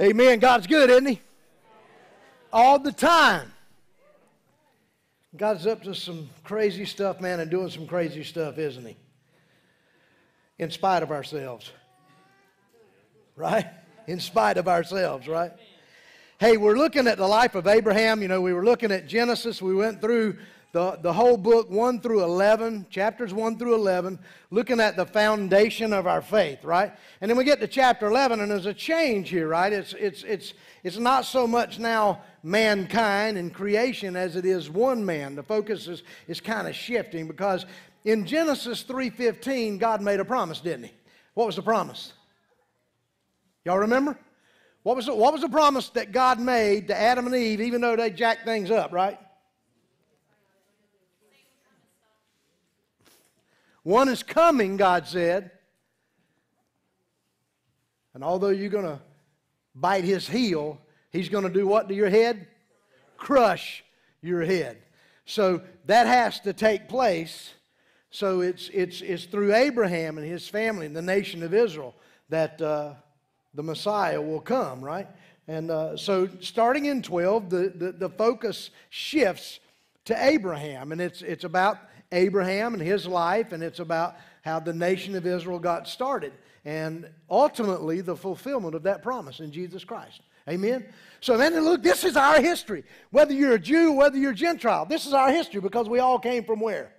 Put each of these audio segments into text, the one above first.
Amen. God's good, isn't He? All the time. God's up to some crazy stuff, man, and doing some crazy stuff, isn't He? In spite of ourselves. Right? In spite of ourselves, right? Hey, we're looking at the life of Abraham. You know, we were looking at Genesis. We went through the, the whole book, 1 through 11, chapters 1 through 11, looking at the foundation of our faith, right? And then we get to chapter 11, and there's a change here, right? It's, it's, it's, it's not so much now mankind and creation as it is one man. The focus is, is kind of shifting because in Genesis 3.15, God made a promise, didn't he? What was the promise? Y'all remember? What was, the, what was the promise that God made to Adam and Eve, even though they jacked things up, right? One is coming, God said. And although you're going to bite his heel, he's going to do what to your head? Crush your head. So that has to take place. So it's, it's, it's through Abraham and his family and the nation of Israel that uh, the Messiah will come, right? And uh, so starting in 12, the, the, the focus shifts to Abraham. And it's, it's about Abraham and his life, and it's about how the nation of Israel got started. And ultimately, the fulfillment of that promise in Jesus Christ. Amen? So then, look, this is our history. Whether you're a Jew, whether you're Gentile, this is our history because we all came from where?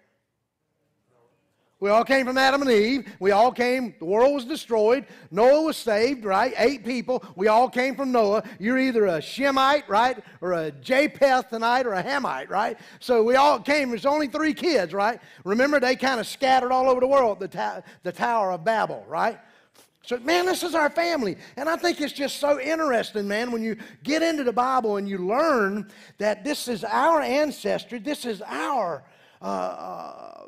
We all came from Adam and Eve. We all came, the world was destroyed. Noah was saved, right? Eight people. We all came from Noah. You're either a Shemite, right? Or a Japhethite or a Hamite, right? So we all came, there's only three kids, right? Remember, they kind of scattered all over the world, the, ta- the Tower of Babel, right? So, man, this is our family. And I think it's just so interesting, man, when you get into the Bible and you learn that this is our ancestry, this is our. Uh, uh,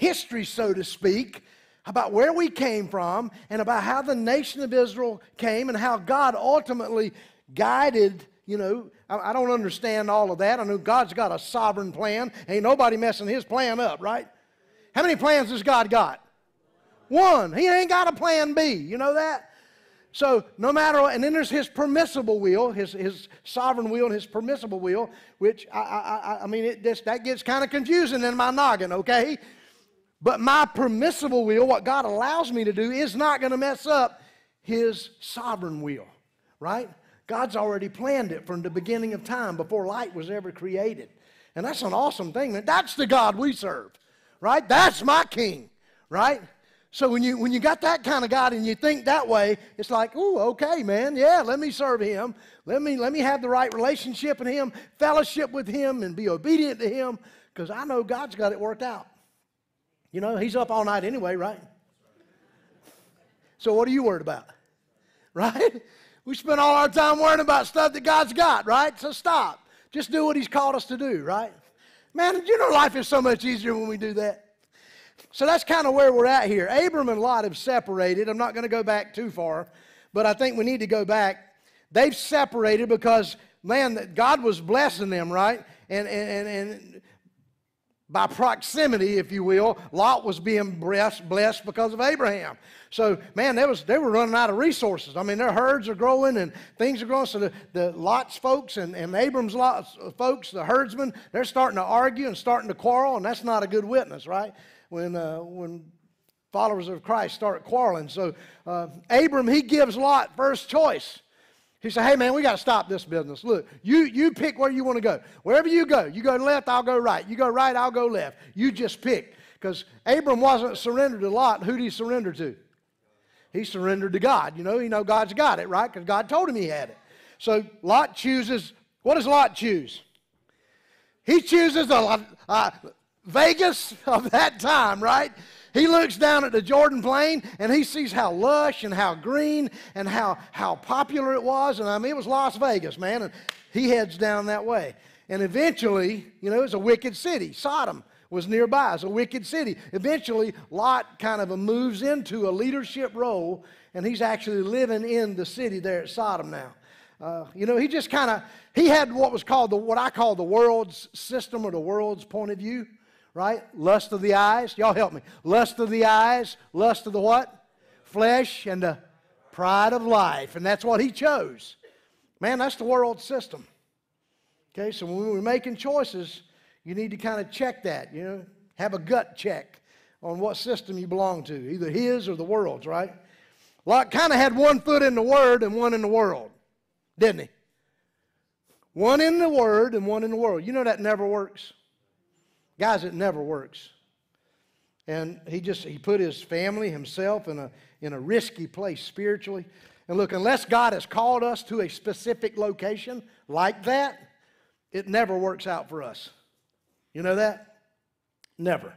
history, so to speak, about where we came from and about how the nation of Israel came and how God ultimately guided. You know, I, don't understand all of that. I know God's got a sovereign plan. Ain't nobody messing his plan up, right? How many plans has God got? One. He ain't got a plan B. You know that? So no matter and then there's his permissible will, his, his sovereign will and his permissible will, which I, I, I mean, it just, that gets kind of confusing in my noggin, okay? But my permissible will, what God allows me to do, is not going to mess up His sovereign will, right? God's already planned it from the beginning of time before light was ever created. And that's an awesome thing. That's the God we serve, right? That's my king, right? So when you when you got that kind of God and you think that way, it's like, oh, okay, man, yeah, let me serve Him. Let me let me have the right relationship with Him, fellowship with Him, and be obedient to Him, because I know God's got it worked out. You know, he's up all night anyway, right? So what are you worried about? Right? We spend all our time worrying about stuff that God's got, right? So stop. Just do what he's called us to do, right? Man, you know life is so much easier when we do that. So that's kind of where we're at here. Abram and Lot have separated. I'm not going to go back too far, but I think we need to go back. They've separated because, man, God was blessing them, right? And, and, and by proximity, if you will, Lot was being blessed, blessed because of Abraham. So, man, they, was, they were running out of resources. I mean, their herds are growing and things are growing. So, the, the Lot's folks and, and Abram's Lot's folks, the herdsmen, they're starting to argue and starting to quarrel, and that's not a good witness, right? When, uh, when followers of Christ start quarreling. So, uh, Abram, he gives Lot first choice. He said, Hey, man, we got to stop this business. Look, you, you pick where you want to go. Wherever you go, you go left, I'll go right. You go right, I'll go left. You just pick. Because Abram wasn't surrendered to Lot. Who did he surrender to? He surrendered to God. You know, you know God's got it, right? Because God told him he had it. So Lot chooses, what does Lot choose? He chooses a, Vegas of that time, right? He looks down at the Jordan Plain and he sees how lush and how green and how, how popular it was. And I mean, it was Las Vegas, man. And he heads down that way. And eventually, you know, it's a wicked city. Sodom was nearby. It's a wicked city. Eventually, Lot kind of moves into a leadership role and he's actually living in the city there at Sodom now. Uh, you know, he just kind of, he had what was called the, what I call the world's system or the world's point of view right? Lust of the eyes. Y'all help me. Lust of the eyes, lust of the what? Flesh and the pride of life, and that's what he chose. Man, that's the world system. Okay, so when we're making choices, you need to kind of check that, you know, have a gut check on what system you belong to, either his or the world's, right? Lot kind of had one foot in the Word and one in the world, didn't he? One in the Word and one in the world. You know that never works. Guys, it never works. And he just he put his family, himself, in a in a risky place spiritually. And look, unless God has called us to a specific location like that, it never works out for us. You know that? Never.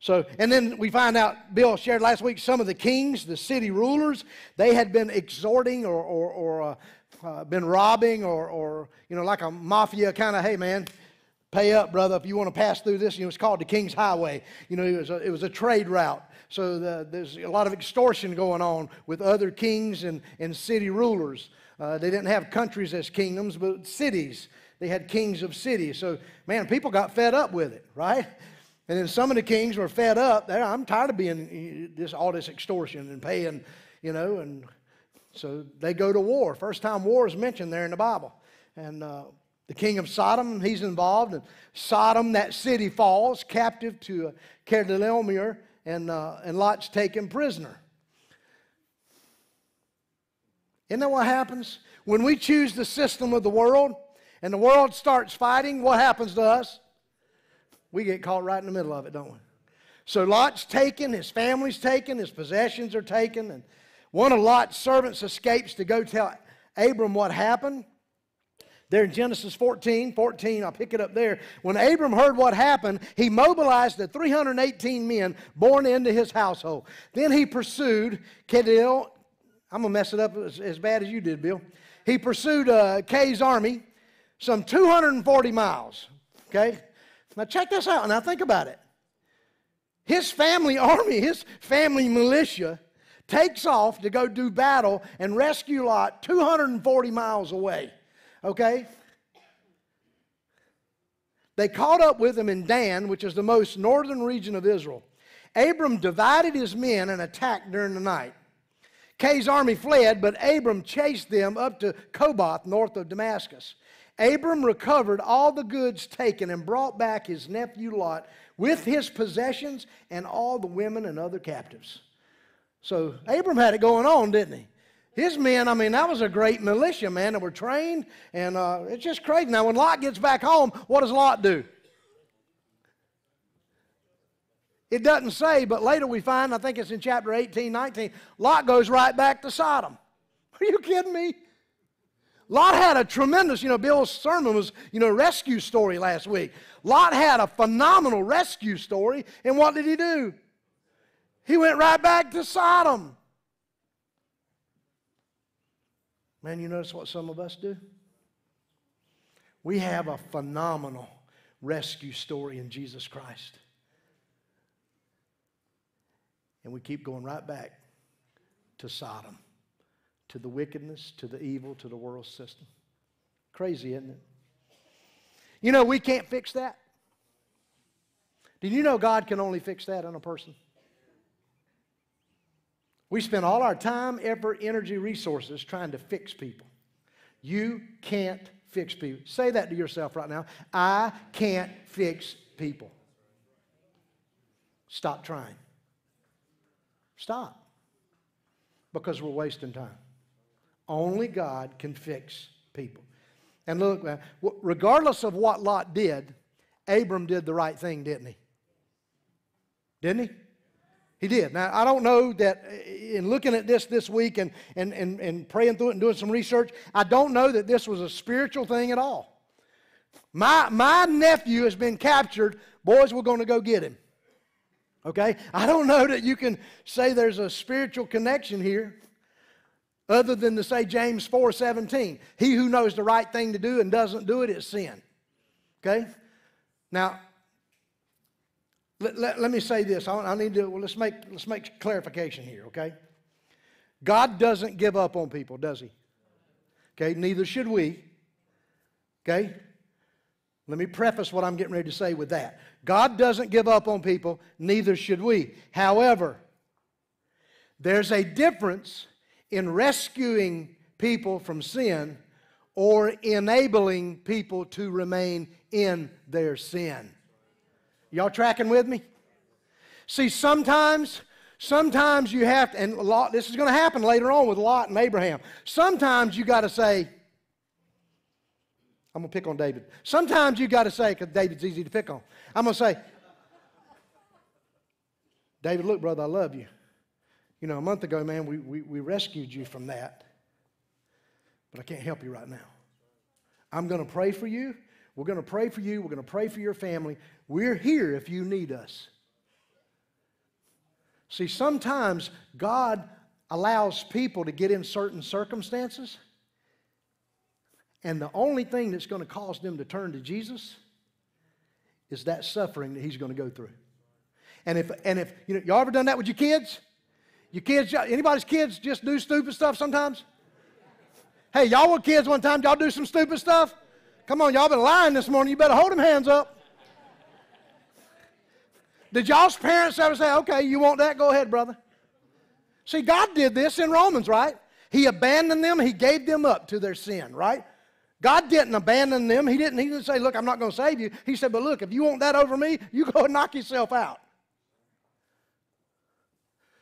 So, and then we find out, Bill shared last week, some of the kings, the city rulers, they had been exhorting or, or, or uh, uh, been robbing or, or, you know, like a mafia kind of, hey man, pay up, brother, if you want to pass through this. You know, it's called the King's Highway. You know, it was a, it was a trade route. So the, there's a lot of extortion going on with other kings and, and city rulers. Uh, they didn't have countries as kingdoms, but cities. They had kings of cities. So, man, people got fed up with it, right? And then some of the kings were fed up. I'm tired of being this, all this extortion and paying, you know, and so they go to war. First time war is mentioned there in the Bible. And uh, the king of Sodom, he's involved. And Sodom, that city falls captive to Kedorlaomer, and, uh, and Lot's taken prisoner. Isn't that what happens? When we choose the system of the world and the world starts fighting, what happens to us? We get caught right in the middle of it, don't we? So Lot's taken, his family's taken, his possessions are taken, and one of Lot's servants escapes to go tell Abram what happened. There in Genesis 14, 14, I'll pick it up there. When Abram heard what happened, he mobilized the 318 men born into his household. Then he pursued Kedil. I'm going to mess it up as, as, bad as you did, Bill. He pursued uh, Kay's army some 240 miles. Okay? Now check this out. Now think about it. His family army, his family militia, takes off to go do battle and rescue Lot 240 miles away. Okay? They caught up with him in Dan, which is the most northern region of Israel. Abram divided his men and attacked during the night. Kay's army fled, but Abram chased them up to Koboth, north of Damascus. Abram recovered all the goods taken and brought back his nephew Lot with his possessions and all the women and other captives. So Abram had it going on, didn't he? His men, I mean, that was a great militia, man, that were trained, and uh, it's just crazy. Now, when Lot gets back home, what does Lot do? It doesn't say, but later we find, I think it's in chapter 18, 19, Lot goes right back to Sodom. Are you kidding me? Lot had a tremendous, you know, Bill's sermon was, you know, rescue story last week. Lot had a phenomenal rescue story, and what did he do? He went right back to Sodom. Man, you notice what some of us do? We have a phenomenal rescue story in Jesus Christ. And we keep going right back to Sodom, to the wickedness, to the evil, to the world system. Crazy, isn't it? You know, we can't fix that. Did you know God can only fix that in a person? We spend all our time, effort, energy, resources trying to fix people. You can't fix people. Say that to yourself right now. I can't fix people. Stop trying. Stop. Because we're wasting time. Only God can fix people. And look, regardless of what Lot did, Abram did the right thing, didn't he? Didn't he? He did. Now, I don't know that in looking at this this week and, and, and, and praying through it and doing some research, I don't know that this was a spiritual thing at all. My, my nephew has been captured. Boys, we're going to go get him. Okay? I don't know that you can say there's a spiritual connection here other than to say James 4 17. He who knows the right thing to do and doesn't do it is sin. Okay? Now, let, let, let me say this. I, I need to, well, let's make, let's make clarification here, okay? God doesn't give up on people, does he? Okay, neither should we. Okay? Let me preface what I'm getting ready to say with that. God doesn't give up on people, neither should we. However, there's a difference in rescuing people from sin or enabling people to remain in their sin. Y'all tracking with me? See, sometimes, sometimes you have to, and Lot, this is going to happen later on with Lot and Abraham. Sometimes you got to say, I'm going to pick on David. Sometimes you got to say, because David's easy to pick on. I'm going to say, David, look, brother, I love you. You know, a month ago, man, we, we, we rescued you from that, but I can't help you right now. I'm going to pray for you. We're going to pray for you. We're going to pray for your family. We're here if you need us. See, sometimes God allows people to get in certain circumstances, and the only thing that's going to cause them to turn to Jesus is that suffering that He's going to go through. And if, and if, you know, y'all ever done that with your kids? Your kids, anybody's kids just do stupid stuff sometimes? Hey, y'all were kids one time, y'all do some stupid stuff? Come on, y'all been lying this morning. You better hold them hands up. Did y'all's parents ever say, okay, you want that? Go ahead, brother. See, God did this in Romans, right? He abandoned them, He gave them up to their sin, right? God didn't abandon them. He didn't, he didn't say, Look, I'm not going to save you. He said, But look, if you want that over me, you go knock yourself out.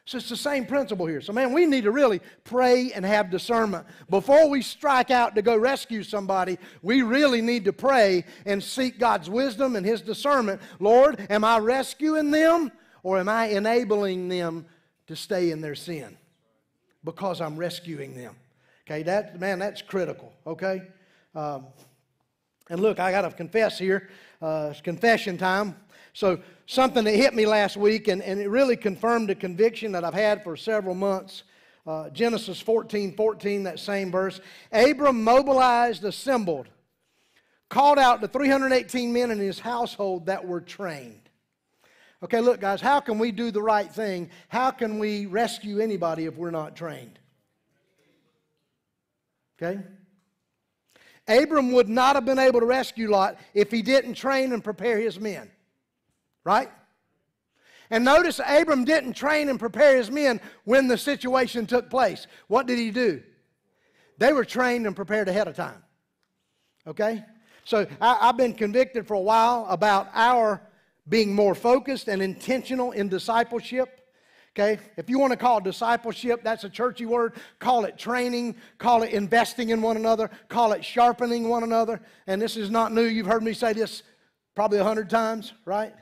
So it's the same principle here. So, man, we need to really pray and have discernment. Before we strike out to go rescue somebody, we really need to pray and seek God's wisdom and His discernment. Lord, am I rescuing them or am I enabling them to stay in their sin? Because I'm rescuing them. Okay, that, man, that's critical, okay? Um, and look, I got to confess here. Uh, it's confession time. So, something that hit me last week, and, and it really confirmed a conviction that I've had for several months. Uh, Genesis 14 14, that same verse. Abram mobilized, assembled, called out the 318 men in his household that were trained. Okay, look, guys, how can we do the right thing? How can we rescue anybody if we're not trained? Okay? Abram would not have been able to rescue Lot if he didn't train and prepare his men. Right? And notice Abram didn't train and prepare his men when the situation took place. What did he do? They were trained and prepared ahead of time. Okay? So I, have been convicted for a while about our being more focused and intentional in discipleship. Okay? If you want to call discipleship, that's a churchy word. Call it training. Call it investing in one another. Call it sharpening one another. And this is not new. You've heard me say this probably a hundred times, right?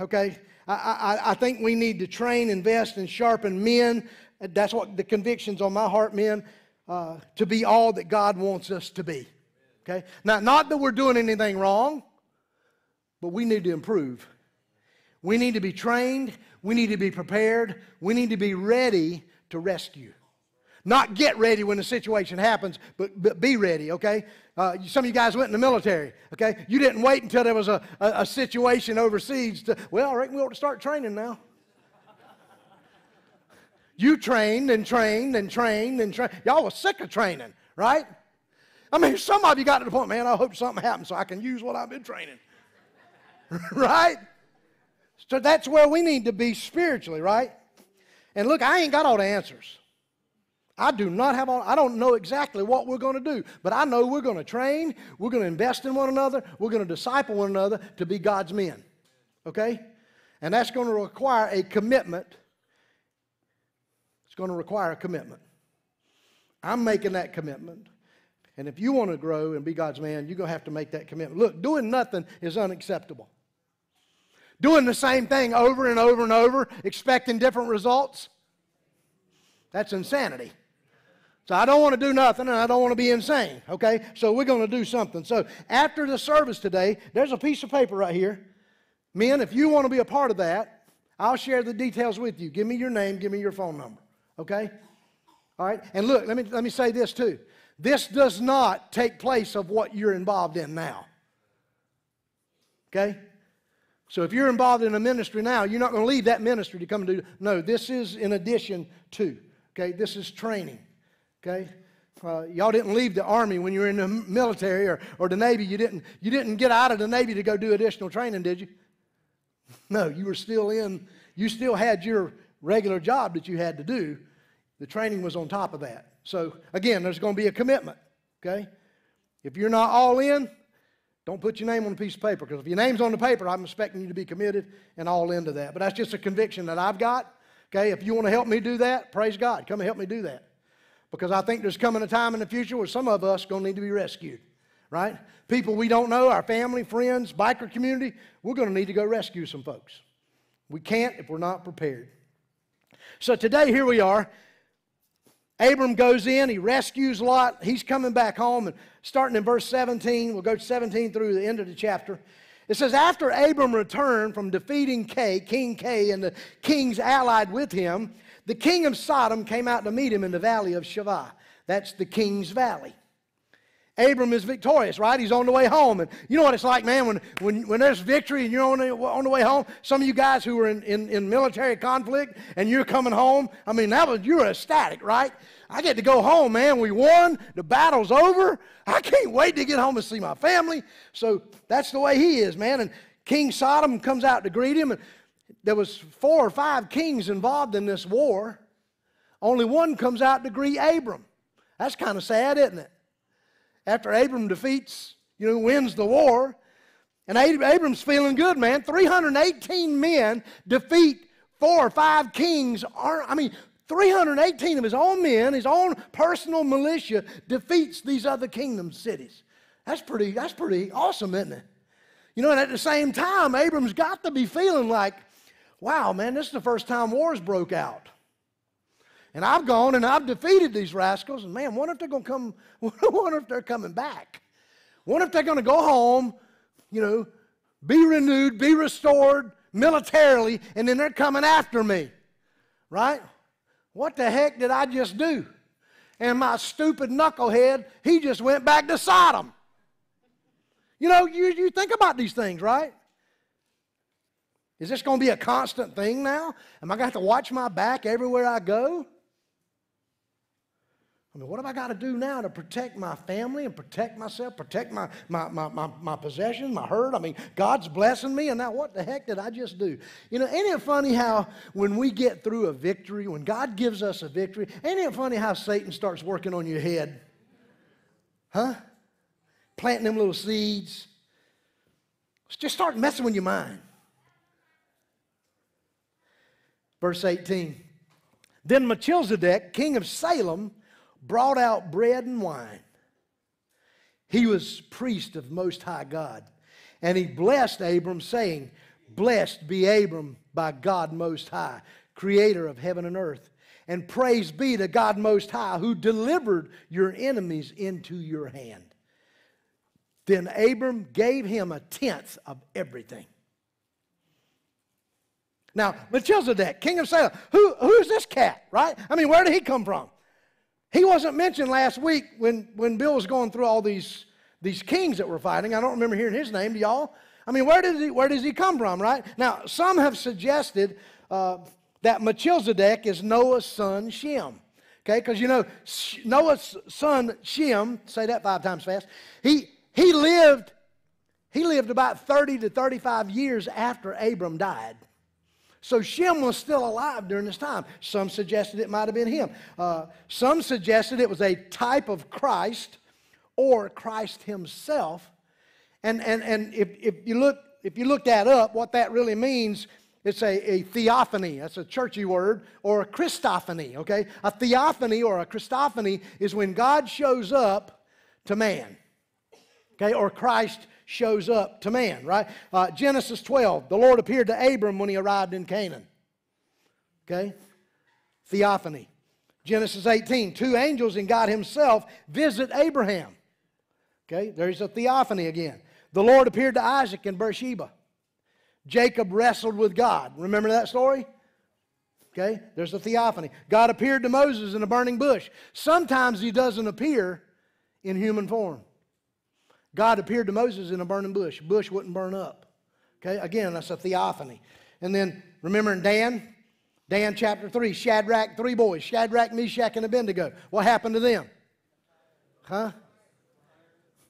Okay? I, I, I think we need to train, invest, and sharpen men. That's what the convictions on my heart, men, uh, to be all that God wants us to be. Okay? Now, not that we're doing anything wrong, but we need to improve. We need to be trained. We need to be prepared. We need to be ready to rescue. Not get ready when the situation happens, but, but be ready, okay? Uh, some of you guys went in the military, okay? You didn't wait until there was a, a, a situation overseas to, well, I reckon we ought to start training now. you trained and trained and trained and trained. Y'all was sick of training, right? I mean, some of you got to the point, man, I hope something happens so I can use what I've been training. right? So that's where we need to be spiritually, right? And look, I ain't got all the answers. I do not have all, I don't know exactly what we're going to do, but I know we're going to train, we're going to invest in one another, we're going to disciple one another to be God's men. Okay? And that's going to require a commitment. It's going to require a commitment. I'm making that commitment. And if you want to grow and be God's man, you're going to have to make that commitment. Look, doing nothing is unacceptable. Doing the same thing over and over and over, expecting different results, that's insanity. So I don't want to do nothing and I don't want to be insane, okay? So we're going to do something. So after the service today, there's a piece of paper right here. Men, if you want to be a part of that, I'll share the details with you. Give me your name, give me your phone number, okay? All right? And look, let me, let me say this too. This does not take place of what you're involved in now. Okay? So if you're involved in a ministry now, you're not going to leave that ministry to come and do. No, this is in addition to. Okay? This is training. Okay? Uh, y'all didn't leave the army when you were in the military or, or the Navy. You didn't, you didn't get out of the Navy to go do additional training, did you? No, you were still in, you still had your regular job that you had to do. The training was on top of that. So, again, there's going to be a commitment, okay? If you're not all in, don't put your name on a piece of paper because if your name's on the paper, I'm expecting you to be committed and all into that. But that's just a conviction that I've got. Okay, if you want to help me do that, praise God. Come and help me do that. Because I think there's coming a time in the future where some of us are going to need to be rescued, right? People we don't know, our family, friends, biker community, we're going to need to go rescue some folks. We can't if we're not prepared. So today, here we are. Abram goes in, he rescues Lot, he's coming back home, and starting in verse 17, we'll go 17 through the end of the chapter. It says, After Abram returned from defeating Kay, King Kay, and the kings allied with him, the king of Sodom came out to meet him in the valley of Shaveh. That's the king's valley. Abram is victorious, right? He's on the way home. And you know what it's like, man, when, when, when there's victory and you're on the, on the way home. Some of you guys who were in, in, in military conflict and you're coming home, I mean, that was, you were ecstatic, right? I get to go home, man. We won. The battle's over. I can't wait to get home and see my family. So that's the way he is, man. And King Sodom comes out to greet him. And there was four or five kings involved in this war. Only one comes out to greet Abram. That's kind of sad, isn't it? after Abram defeats, you know, wins the war. And Abram's feeling good, man. 318 men defeat four or five kings. I mean, 318 of his own men, his own personal militia, defeats these other kingdom cities. That's pretty, that's pretty awesome, isn't it? You know, and at the same time, Abram's got to be feeling like, wow, man, this is the first time wars broke out. And I've gone and I've defeated these rascals. And man, wonder if they're going to come, wonder if they're coming back. Wonder if they're going to go home, you know, be renewed, be restored militarily, and then they're coming after me. Right? What the heck did I just do? And my stupid knucklehead, he just went back to Sodom. You know, you, you think about these things, right? Is this going to be a constant thing now? Am I going to have to watch my back everywhere I go? I mean, what have I got to do now to protect my family and protect myself, protect my, my, my, my, my possessions, my herd? I mean, God's blessing me, and now what the heck did I just do? You know, ain't it funny how when we get through a victory, when God gives us a victory, ain't it funny how Satan starts working on your head? Huh? Planting them little seeds. Just start messing with your mind. Verse 18. Then Melchizedek, king of Salem, brought out bread and wine. He was priest of Most High God. And he blessed Abram, saying, Blessed be Abram by God Most High, creator of heaven and earth. And praise be to God Most High, who delivered your enemies into your hand. Then Abram gave him a tenth of everything. Now, Melchizedek, king of Salem, who, who's this cat, right? I mean, where did he come from? He wasn't mentioned last week when, when Bill was going through all these, these kings that were fighting. I don't remember hearing his name. Do y'all? I mean, where, did he, where does he come from, right? Now, some have suggested uh, that Melchizedek is Noah's son Shem. Okay, because you know, Noah's son Shem, say that five times fast, he, he lived he lived about 30 to 35 years after Abram died. So Shem was still alive during this time. Some suggested it might have been him. Uh, some suggested it was a type of Christ or Christ himself. And, and, and if, if, you look, if you look that up, what that really means, it's a, a theophany. That's a churchy word. Or a Christophany, okay? A theophany or a Christophany is when God shows up to man, okay? Or Christ shows up to man, right? Uh, Genesis 12, the Lord appeared to Abram when he arrived in Canaan. Okay? Theophany. Genesis 18, two angels and God himself visit Abraham. Okay, there's a theophany again. The Lord appeared to Isaac in Beersheba. Jacob wrestled with God. Remember that story? Okay, there's a theophany. God appeared to Moses in a burning bush. Sometimes he doesn't appear in human form. God appeared to Moses in a burning bush. Bush wouldn't burn up. Okay, again, that's a theophany. And then remember in Dan, Dan chapter 3, Shadrach, three boys, Shadrach, Meshach, and Abednego. What happened to them? Huh?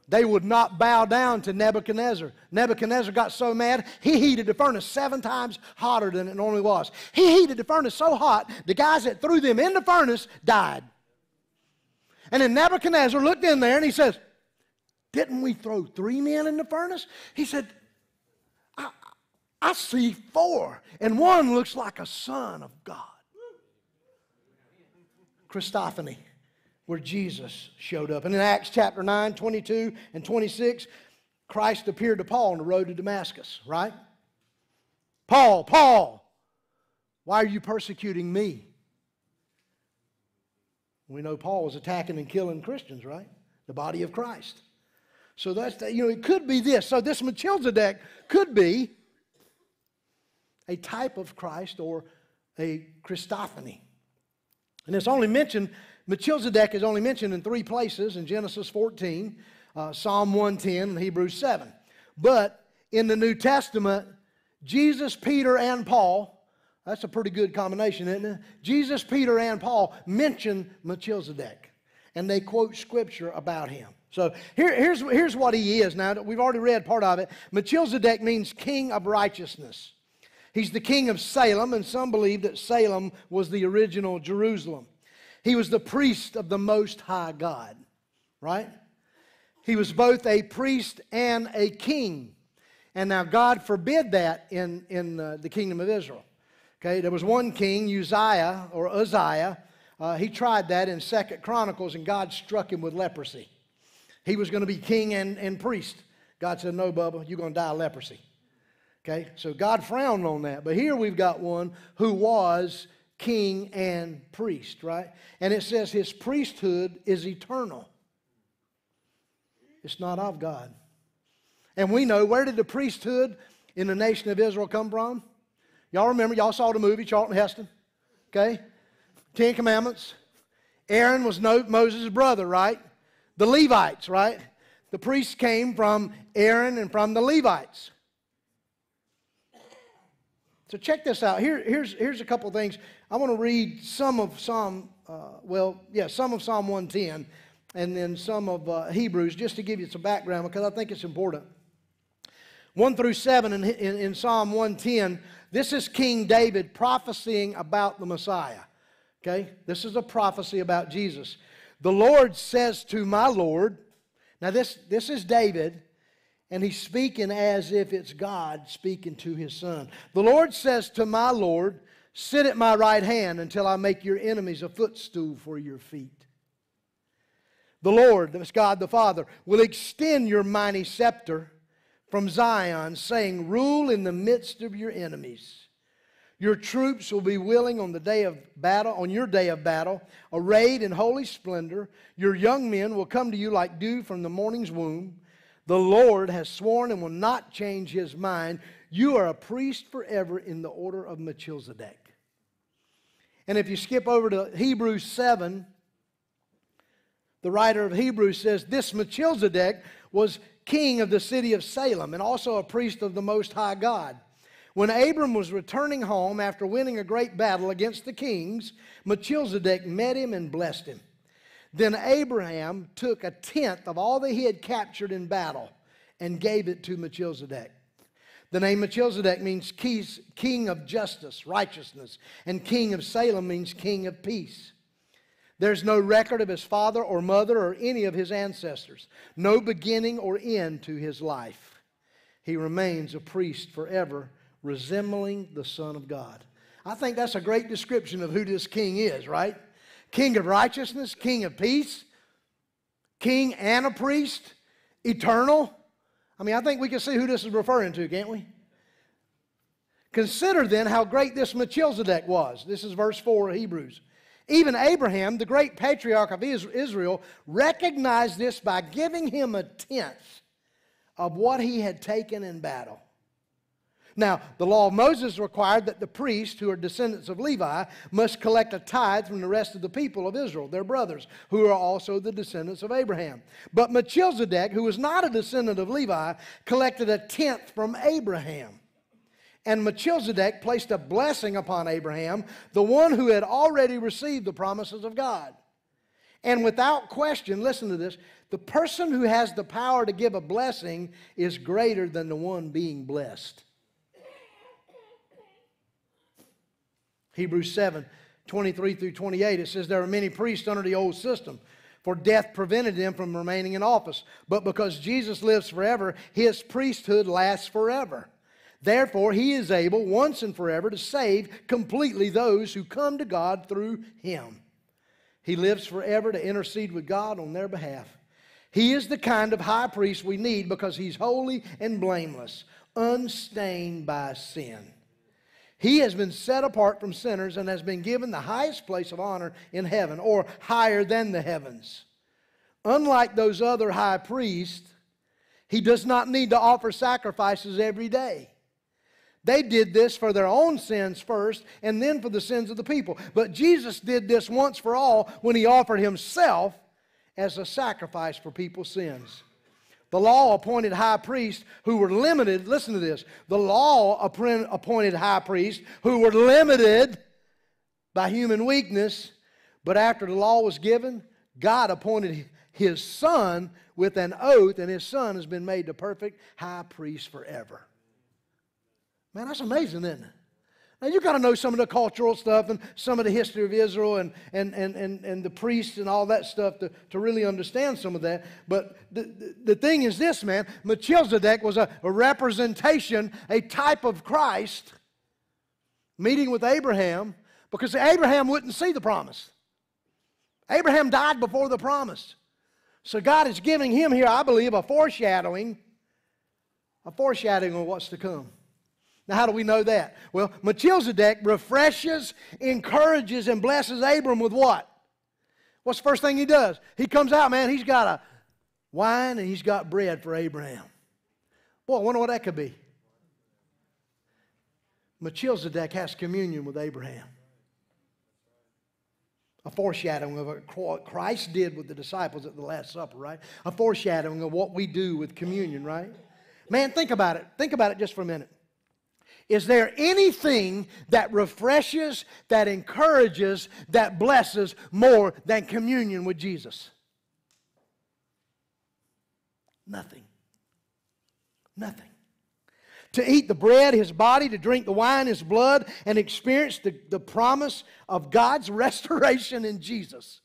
they would not bow down to Nebuchadnezzar. Nebuchadnezzar got so mad, he heated the furnace seven times hotter than it normally was. He heated the furnace so hot, the guys that threw them in the furnace died. And then Nebuchadnezzar looked in there and he says, Didn't we throw three men in the furnace? He said, I, I see four, and one looks like a son of God. Christophany where Jesus showed up. And in Acts chapter 9, 22 and 26, Christ appeared to Paul on the road to Damascus, right? Paul, Paul, why are you persecuting me? We know Paul was attacking and killing Christians, right? The body of Christ. So that's that, you know, it could be this. So this Melchizedek could be a type of Christ or a Christophany. And it's only mentioned Melchizedek is only mentioned in three places in Genesis 14, uh, Psalm 110, and Hebrews 7. But in the New Testament, Jesus, Peter, and Paul, that's a pretty good combination, isn't it? Jesus, Peter, and Paul mention Melchizedek, and they quote scripture about him. So here, here's, here's what he is. Now, we've already read part of it. Melchizedek means king of righteousness. He's the king of Salem, and some believe that Salem was the original Jerusalem. He was the priest of the Most High God, right? He was both a priest and a king. And now God forbid that in, in uh, the kingdom of Israel. Okay, there was one king, Uzziah or Uzziah. Uh, he tried that in Second Chronicles, and God struck him with leprosy. He was going to be king and, and priest. God said, No, Bubba, you're going to die of leprosy. Okay, so God frowned on that. But here we've got one who was king, and priest, right? And it says his priesthood is eternal. It's not of God. And we know where did the priesthood in the nation of Israel come from? Y'all remember, y'all saw the movie, Charlton Heston? Okay? Ten Commandments. Aaron was no, Moses' brother, right? The Levites, right? The priests came from Aaron and from the Levites. So check this out. Here, here's, here's a couple things. I want to read some of Psalm, uh, well, yeah, some of Psalm 110 and then some of uh, Hebrews just to give you some background because I think it's important. 1 through 7 in, in, in Psalm 110, this is King David prophesying about the Messiah. Okay? This is a prophecy about Jesus. The Lord says to my Lord, now this, this is David, and he's speaking as if it's God speaking to his son. The Lord says to my Lord, Sit at my right hand until I make your enemies a footstool for your feet. The Lord, that's God the Father, will extend your mighty scepter from Zion, saying, Rule in the midst of your enemies. Your troops will be willing on the day of battle, on your day of battle, arrayed in holy splendor. Your young men will come to you like dew from the morning's womb. The Lord has sworn and will not change his mind. You are a priest forever in the order of Melchizedek. And if you skip over to Hebrews 7, the writer of Hebrews says, This Melchizedek was king of the city of Salem and also a priest of the Most High God. When Abram was returning home after winning a great battle against the kings, Melchizedek met him and blessed him. Then Abraham took a tenth of all that he had captured in battle and gave it to Melchizedek. The name Melchizedek means king of justice, righteousness, and king of Salem means king of peace. There's no record of his father or mother or any of his ancestors, no beginning or end to his life. He remains a priest forever, resembling the Son of God. I think that's a great description of who this king is, right? King of righteousness, king of peace, king and a priest, eternal, I mean, I think we can see who this is referring to, can't we? Consider then how great this Melchizedek was. This is verse 4 of Hebrews. Even Abraham, the great patriarch of Israel, recognized this by giving him a tenth of what he had taken in battle. Now, the law of Moses required that the priests, who are descendants of Levi, must collect a tithe from the rest of the people of Israel, their brothers, who are also the descendants of Abraham. But Melchizedek, who was not a descendant of Levi, collected a tenth from Abraham. And Melchizedek placed a blessing upon Abraham, the one who had already received the promises of God. And without question, listen to this the person who has the power to give a blessing is greater than the one being blessed. Hebrews 7 23 through 28, it says, There are many priests under the old system, for death prevented them from remaining in office. But because Jesus lives forever, his priesthood lasts forever. Therefore, he is able once and forever to save completely those who come to God through him. He lives forever to intercede with God on their behalf. He is the kind of high priest we need because he's holy and blameless, unstained by sin. He has been set apart from sinners and has been given the highest place of honor in heaven, or higher than the heavens. Unlike those other high priests, he does not need to offer sacrifices every day. They did this for their own sins first and then for the sins of the people. But Jesus did this once for all when he offered himself as a sacrifice for people's sins. The law appointed high priests who were limited, listen to this. The law appointed high priests who were limited by human weakness, but after the law was given, God appointed his son with an oath, and his son has been made the perfect high priest forever. Man, that's amazing, isn't it? Now, you've got to know some of the cultural stuff and some of the history of Israel and, and, and, and, and the priests and all that stuff to, to really understand some of that. But the, the, the thing is this, man Melchizedek was a, a representation, a type of Christ meeting with Abraham because Abraham wouldn't see the promise. Abraham died before the promise. So God is giving him here, I believe, a foreshadowing, a foreshadowing of what's to come. Now, how do we know that? Well, Melchizedek refreshes, encourages, and blesses Abram with what? What's the first thing he does? He comes out, man, he's got a wine and he's got bread for Abraham. Boy, I wonder what that could be. Melchizedek has communion with Abraham. A foreshadowing of what Christ did with the disciples at the Last Supper, right? A foreshadowing of what we do with communion, right? Man, think about it. Think about it just for a minute. Is there anything that refreshes, that encourages, that blesses more than communion with Jesus? Nothing. Nothing. To eat the bread, his body, to drink the wine, his blood, and experience the, the promise of God's restoration in Jesus.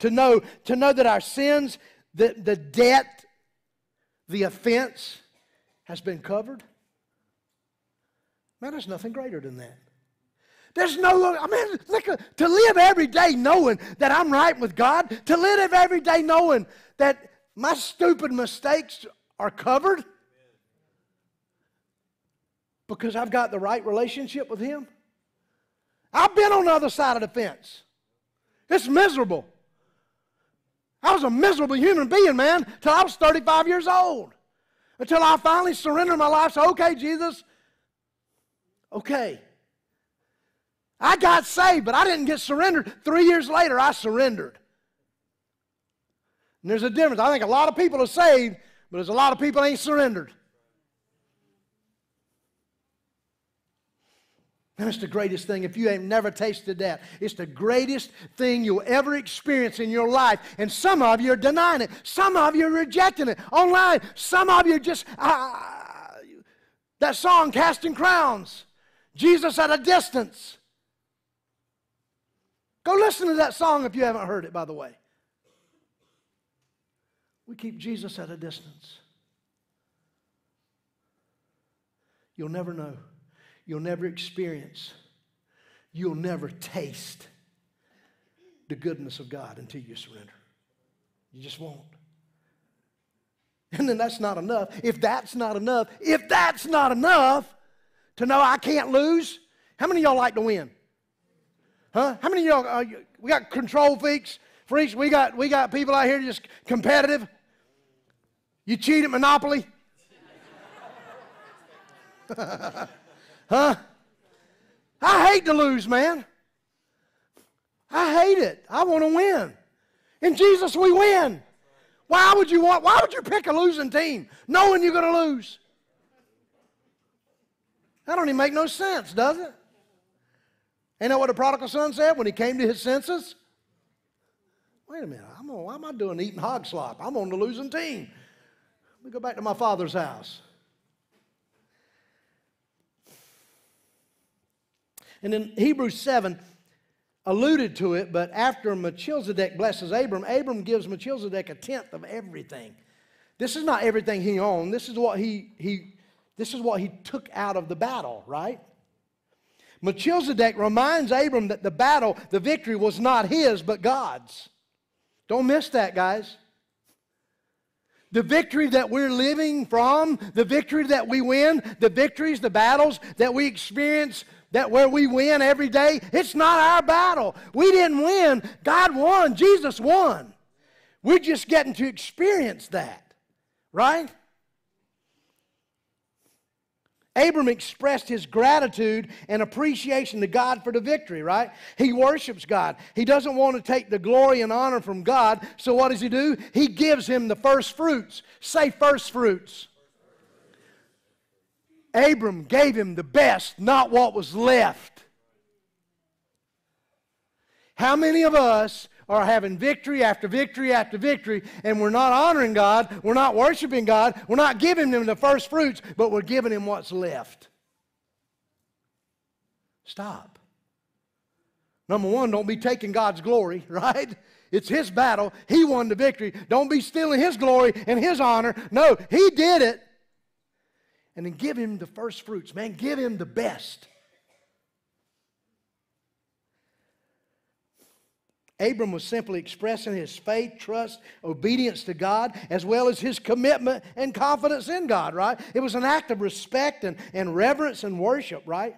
To know, to know that our sins, the, the debt, the offense, has been covered. Man, there's nothing greater than that. There's no, I mean, look, to live every day knowing that I'm right with God, to live every day knowing that my stupid mistakes are covered because I've got the right relationship with Him. I've been on the other side of the fence. It's miserable. I was a miserable human being, man, till I was 35 years old until I finally surrendered my life. So, okay, Jesus, okay. I got saved, but I didn't get surrendered. Three years later, I surrendered. And there's a difference. I think a lot of people are saved, but there's a lot of people ain't surrendered. It's the greatest thing. If you ain't never tasted that, it's the greatest thing you'll ever experience in your life. And some of you are denying it. Some of you are rejecting it online. Some of you just, uh, that song, Casting Crowns, Jesus at a Distance. Go listen to that song if you haven't heard it, by the way. We keep Jesus at a distance. You'll never know. You'll never experience, you'll never taste the goodness of God until you surrender. You just won't. And then that's not enough. If that's not enough, if that's not enough to know I can't lose, how many of y'all like to win? Huh? How many of y'all, uh, we got control freaks, freaks, we got, we got people out here just competitive. You cheat at Monopoly? Huh? I hate to lose, man. I hate it. I want to win. In Jesus, we win. Why would you want, why would you pick a losing team knowing you're going to lose? That don't even make no sense, does it? Ain't that what the prodigal son said when he came to his senses? Wait a minute, I'm on, why am I doing eating hog slop? I'm on the losing team. Let me go back to my father's house. And then Hebrews 7 alluded to it, but after Melchizedek blesses Abram, Abram gives Melchizedek a tenth of everything. This is not everything he owned. This is what he, he, this is what he took out of the battle, right? Melchizedek reminds Abram that the battle, the victory was not his, but God's. Don't miss that, guys. The victory that we're living from, the victory that we win, the victories, the battles that we experience, that where we win every day, it's not our battle. We didn't win. God won. Jesus won. We're just getting to experience that, right? Abram expressed his gratitude and appreciation to God for the victory, right? He worships God. He doesn't want to take the glory and honor from God. So what does he do? He gives him the first fruits. Say first fruits. Abram gave him the best, not what was left. How many of us are having victory after victory after victory, and we're not honoring God, we're not worshiping God, we're not giving Him the first fruits, but we're giving Him what's left. Stop. Number one, don't be taking God's glory, right? It's His battle. He won the victory. Don't be stealing His glory and His honor. No, He did it. And then give Him the first fruits, man. Give Him the best. Abram was simply expressing his faith, trust, obedience to God, as well as his commitment and confidence in God, right? It was an act of respect and, and reverence and worship, right?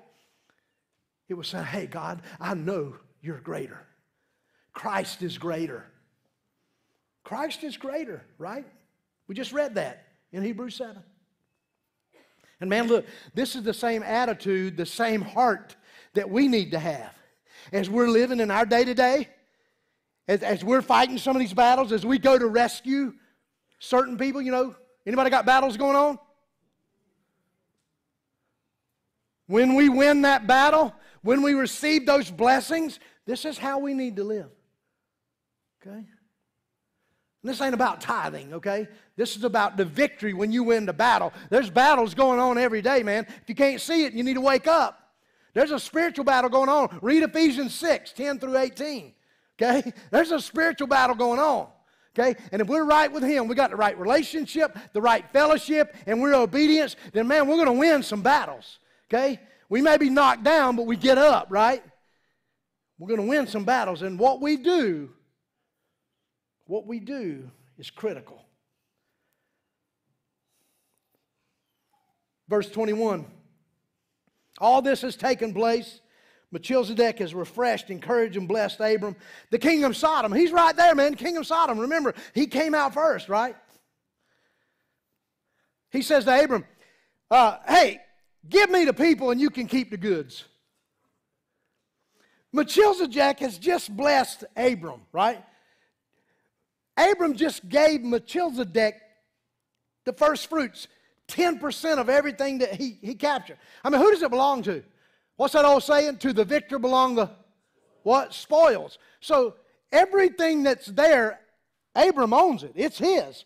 It was saying, hey, God, I know you're greater. Christ is greater. Christ is greater, right? We just read that in Hebrews 7. And man, look, this is the same attitude, the same heart that we need to have as we're living in our day to day as, we're fighting some of these battles, as we go to rescue certain people, you know, anybody got battles going on? When we win that battle, when we receive those blessings, this is how we need to live. Okay? And this ain't about tithing, okay? This is about the victory when you win the battle. There's battles going on every day, man. If you can't see it, you need to wake up. There's a spiritual battle going on. Read Ephesians 6 10 through 18. Okay? There's a spiritual battle going on. Okay? And if we're right with Him, we got the right relationship, the right fellowship, and we're obedience, then man, we're going to win some battles. Okay? We may be knocked down, but we get up, right? We're going to win some battles. And what we do, what we do is critical. Verse 21. All this has taken place Melchizedek has refreshed, encouraged, and blessed Abram. The king of Sodom, he's right there, man. King of Sodom. Remember, he came out first, right? He says to Abram, uh, Hey, give me the people and you can keep the goods. Melchizedek has just blessed Abram, right? Abram just gave Melchizedek the first fruits, 10% of everything that he, he captured. I mean, who does it belong to? What's that old saying? To the victor belong the what? Spoils. So everything that's there, Abram owns it. It's his.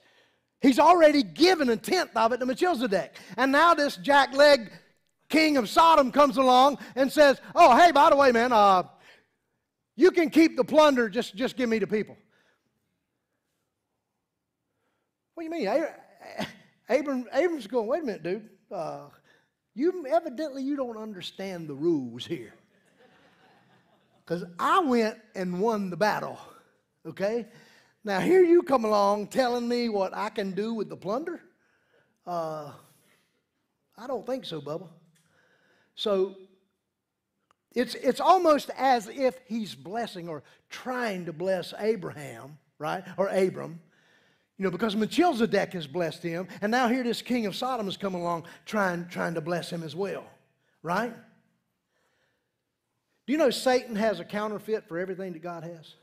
He's already given a tenth of it to Melchizedek. And now this jackleg king of Sodom comes along and says, Oh, hey, by the way, man, uh, you can keep the plunder, just, just give me the people. What do you mean? Abram, Abram's going, wait a minute, dude. Uh, you evidently you don't understand the rules here. Because I went and won the battle. Okay? Now here you come along telling me what I can do with the plunder. Uh, I don't think so, Bubba. So it's, it's almost as if he's blessing or trying to bless Abraham, right? Or Abram you know, because Melchizedek has blessed him, and now here this king of Sodom has come along trying, trying to bless him as well. Right? Do you know Satan has a counterfeit for everything that God has?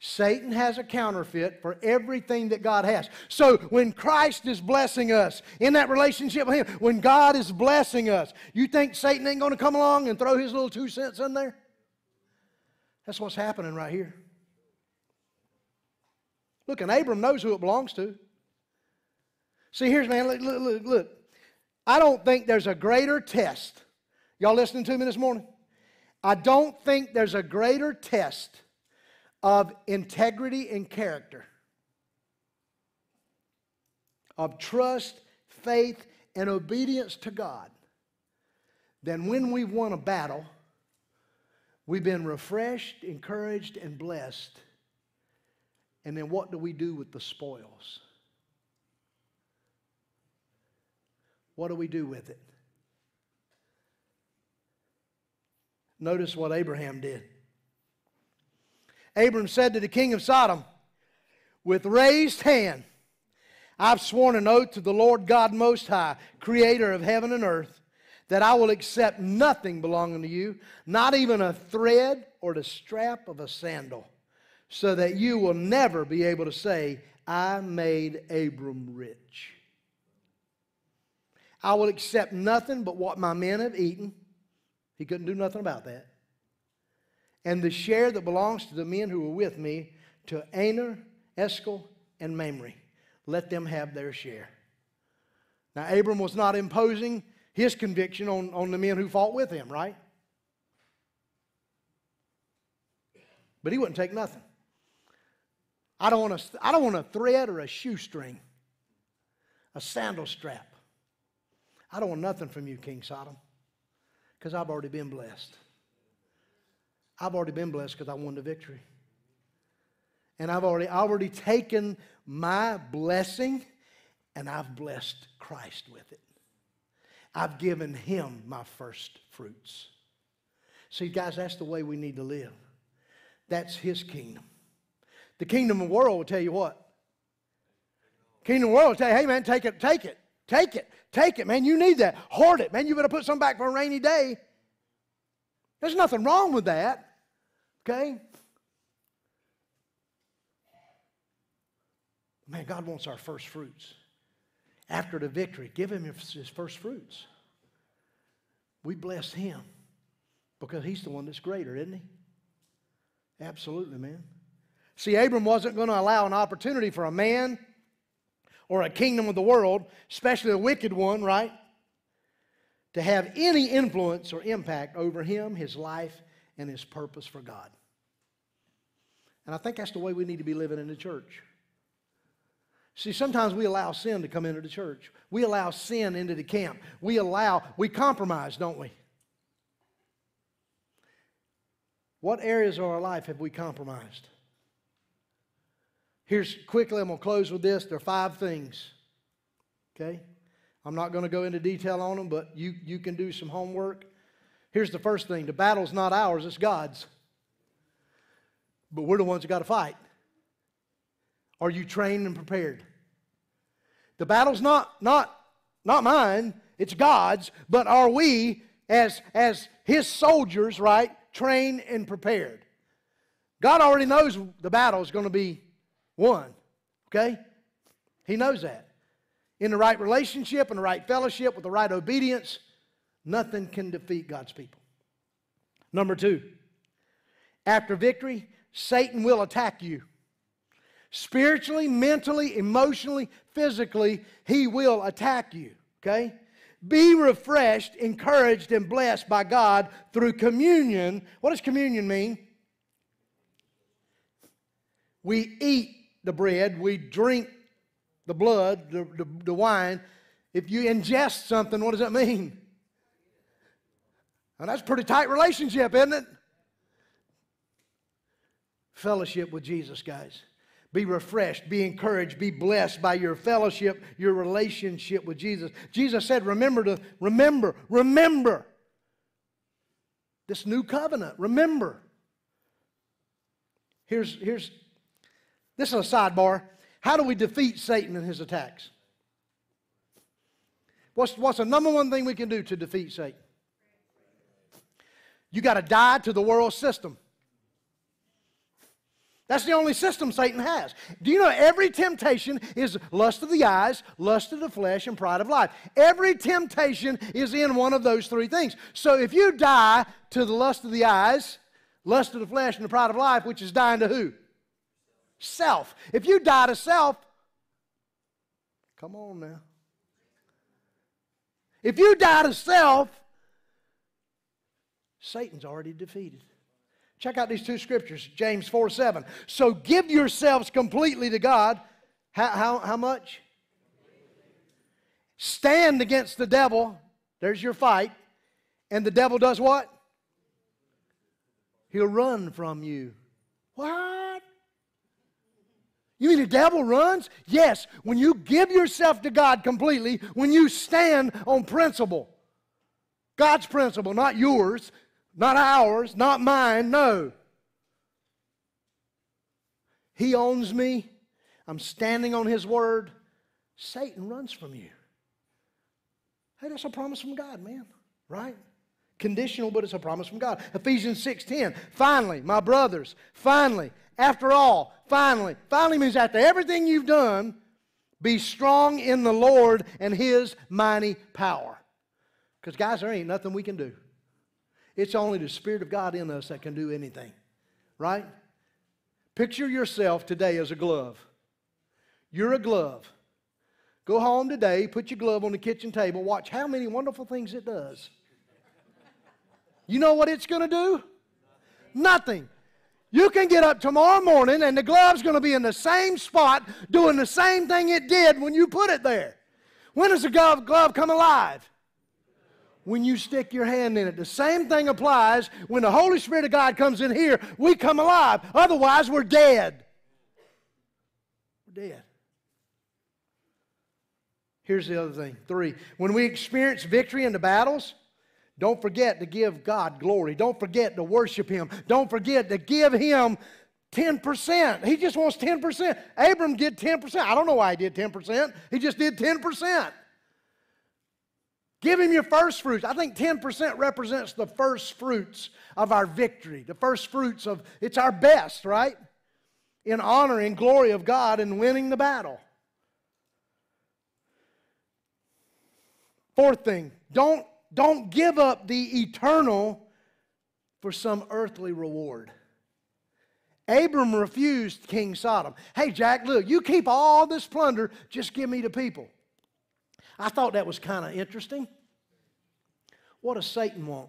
Satan has a counterfeit for everything that God has. So when Christ is blessing us in that relationship with Him, when God is blessing us, you think Satan ain't going to come along and throw his little two cents in there? That's what's happening right here. Look, and Abram knows who it belongs to. See, here's, man, look, look, look. I don't think there's a greater test. Y'all listening to me this morning? I don't think there's a greater test of integrity and character, of trust, faith, and obedience to God than when we've won a battle, we've been refreshed, encouraged, and blessed. And then what do we do with the spoils? What do we do with it? Notice what Abraham did. Abram said to the king of Sodom, With raised hand, I've sworn an oath to the Lord God Most High, creator of heaven and earth, that I will accept nothing belonging to you, not even a thread or the strap of a sandal, so that you will never be able to say, I made Abram rich. I will accept nothing but what my men have eaten. He couldn't do nothing about that and the share that belongs to the men who were with me to Aner, Eshcol, and Mamre. Let them have their share. Now, Abram was not imposing his conviction on, on the men who fought with him, right? But he wouldn't take nothing. I don't want a, I don't want a thread or a shoestring, a sandal strap. I don't want nothing from you, King Sodom, because I've already been blessed. I've already been blessed because I won the victory. And I've already, already taken my blessing and I've blessed Christ with it. I've given him my first fruits. See, guys, that's the way we need to live. That's his kingdom. The kingdom of the world will tell you what? Kingdom of the world will tell you, hey man, take it, take it, take it, take it, man. You need that. Hoard it, man. You better put some back for a rainy day. There's nothing wrong with that. Okay? Man, God wants our first fruits. After the victory, give him his first fruits. We bless him because he's the one that's greater, isn't he? Absolutely, man. See, Abram wasn't going to allow an opportunity for a man or a kingdom of the world, especially a wicked one, right, to have any influence or impact over him, his life, and his purpose for God. And I think that's the way we need to be living in the church. See, sometimes we allow sin to come into the church. We allow sin into the camp. We allow, we compromise, don't we? What areas of our life have we compromised? Here's quickly, I'm going to close with this. There are five things. Okay? I'm not going to go into detail on them, but you, you can do some homework. Here's the first thing the battle's not ours, it's God's. But we're the ones that got to fight. Are you trained and prepared? The battle's not, not, not mine, it's God's, but are we, as, as His soldiers, right, trained and prepared? God already knows the battle is going to be won, okay? He knows that. In the right relationship, in the right fellowship, with the right obedience, Nothing can defeat God's people. Number two, after victory, Satan will attack you. Spiritually, mentally, emotionally, physically, he will attack you. Okay? Be refreshed, encouraged, and blessed by God through communion. What does communion mean? We eat the bread, we drink the blood, the, the, the wine. If you ingest something, what does that mean? And that's a pretty tight relationship, isn't it? Fellowship with Jesus, guys. Be refreshed, be encouraged, be blessed by your fellowship, your relationship with Jesus. Jesus said, Remember to remember, remember this new covenant. Remember. Here's, here's this is a sidebar. How do we defeat Satan and his attacks? What's, what's the number one thing we can do to defeat Satan? You got to die to the world system. That's the only system Satan has. Do you know every temptation is lust of the eyes, lust of the flesh, and pride of life? Every temptation is in one of those three things. So if you die to the lust of the eyes, lust of the flesh, and the pride of life, which is dying to who? Self. If you die to self, come on now. If you die to self, Satan's already defeated. Check out these two scriptures James 4 7. So give yourselves completely to God. How, how, how much? Stand against the devil. There's your fight. And the devil does what? He'll run from you. What? You mean the devil runs? Yes, when you give yourself to God completely, when you stand on principle. God's principle, not yours. Not ours, not mine, no. He owns me. I'm standing on His word. Satan runs from you. Hey, that's a promise from God, man, right? Conditional, but it's a promise from God. Ephesians 6:10. Finally, my brothers, finally, after all, finally, finally means after everything you've done, be strong in the Lord and His mighty power. Because, guys, there ain't nothing we can do. It's only the Spirit of God in us that can do anything, right? Picture yourself today as a glove. You're a glove. Go home today, put your glove on the kitchen table, watch how many wonderful things it does. You know what it's going to do? Nothing. You can get up tomorrow morning and the glove's going to be in the same spot doing the same thing it did when you put it there. When does the glove, come alive? when you stick your hand in it. The same thing applies when the Holy Spirit of God comes in here, we come alive. Otherwise, we're dead. We're dead. Here's the other thing. Three, when we experience victory in the battles, don't forget to give God glory. Don't forget to worship Him. Don't forget to give Him 10%. He just wants 10%. Abram did 10%. I don't know why he did 10%. He just did 10%. Give him your first fruits. I think 10% represents the first fruits of our victory, the first fruits of, it's our best, right? In honor and glory of God and winning the battle. Fourth thing, don't, don't give up the eternal for some earthly reward. Abram refused King Sodom. Hey, Jack, look, you keep all this plunder, just give me the people. I thought that was kind of interesting. What does Satan want?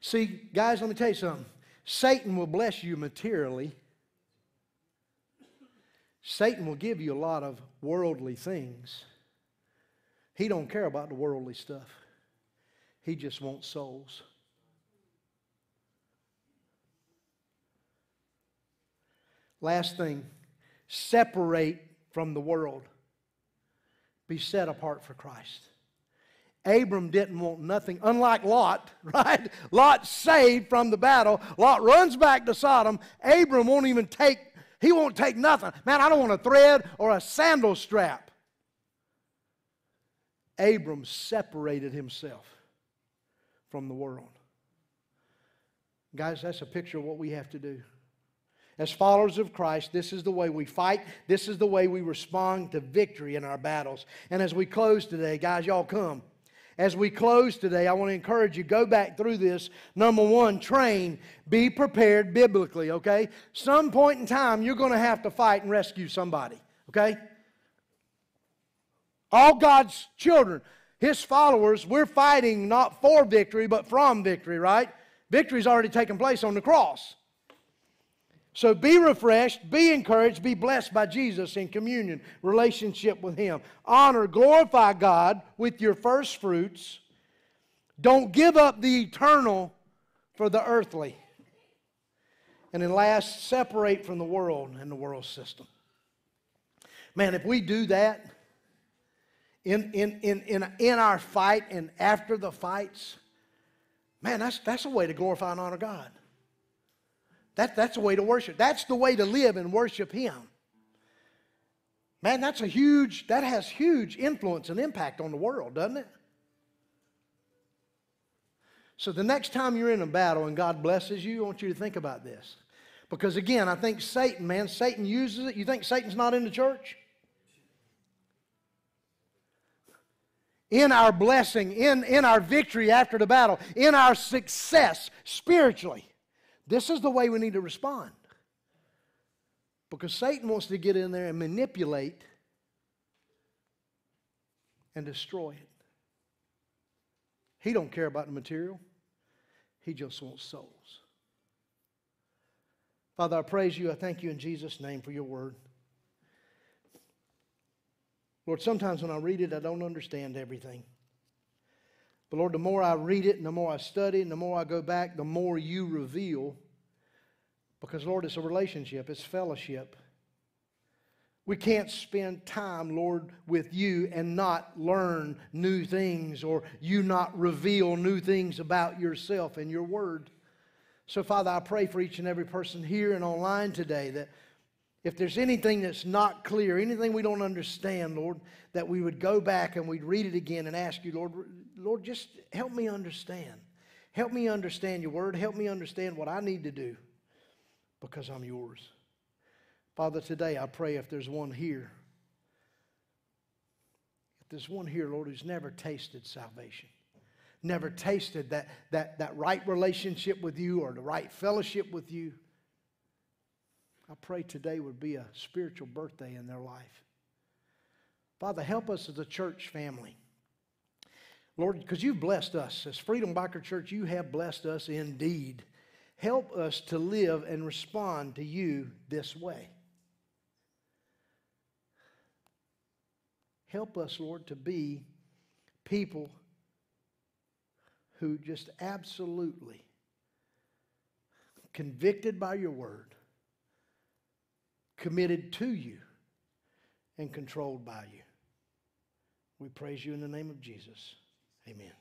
See, guys, let me tell you something. Satan will bless you materially. Satan will give you a lot of worldly things. He don't care about the worldly stuff. He just wants souls. Last thing, separate from the world. Be set apart for Christ. Abram didn't want nothing, unlike Lot, right? Lot saved from the battle. Lot runs back to Sodom. Abram won't even take, he won't take nothing. Man, I don't want a thread or a sandal strap. Abram separated himself from the world. Guys, that's a picture of what we have to do. As followers of Christ, this is the way we fight. This is the way we respond to victory in our battles. And as we close today, guys, y'all come. As we close today, I want to encourage you go back through this. Number one, train, be prepared biblically, okay? Some point in time, you're going to have to fight and rescue somebody, okay? All God's children, His followers, we're fighting not for victory, but from victory, right? Victory's already taken place on the cross. So be refreshed, be encouraged, be blessed by Jesus in communion, relationship with Him. Honor, glorify God with your first fruits. Don't give up the eternal for the earthly. And then last, separate from the world and the world system. Man, if we do that in, in, in, in, in our fight and after the fights, man, that's, that's a way to glorify and honor God. That, that's the way to worship. That's the way to live and worship Him. Man, that's a huge, that has huge influence and impact on the world, doesn't it? So the next time you're in a battle and God blesses you, I want you to think about this. Because again, I think Satan, man, Satan uses it. You think Satan's not in the church? In our blessing, in, in our victory after the battle, in our success spiritually, this is the way we need to respond. Because Satan wants to get in there and manipulate and destroy it. He don't care about the material. He just wants souls. Father, I praise you. I thank you in Jesus' name for your word. Lord, sometimes when I read it, I don't understand everything. But Lord, the more I read it and the more I study and the more I go back, the more you reveal. Because, Lord, it's a relationship, it's fellowship. We can't spend time, Lord, with you and not learn new things or you not reveal new things about yourself and your word. So, Father, I pray for each and every person here and online today that if there's anything that's not clear, anything we don't understand, Lord, that we would go back and we'd read it again and ask you, Lord, Lord, just help me understand. Help me understand your word. Help me understand what I need to do because I'm yours. Father, today I pray if there's one here, if there's one here, Lord, who's never tasted salvation, never tasted that, that, that right relationship with you or the right fellowship with you, I pray today would be a spiritual birthday in their life. Father, help us as a church family. Lord, because you've blessed us. As Freedom Biker Church, you have blessed us indeed. Help us to live and respond to you this way. Help us, Lord, to be people who just absolutely convicted by your word, committed to you, and controlled by you. We praise you in the name of Jesus. Amen.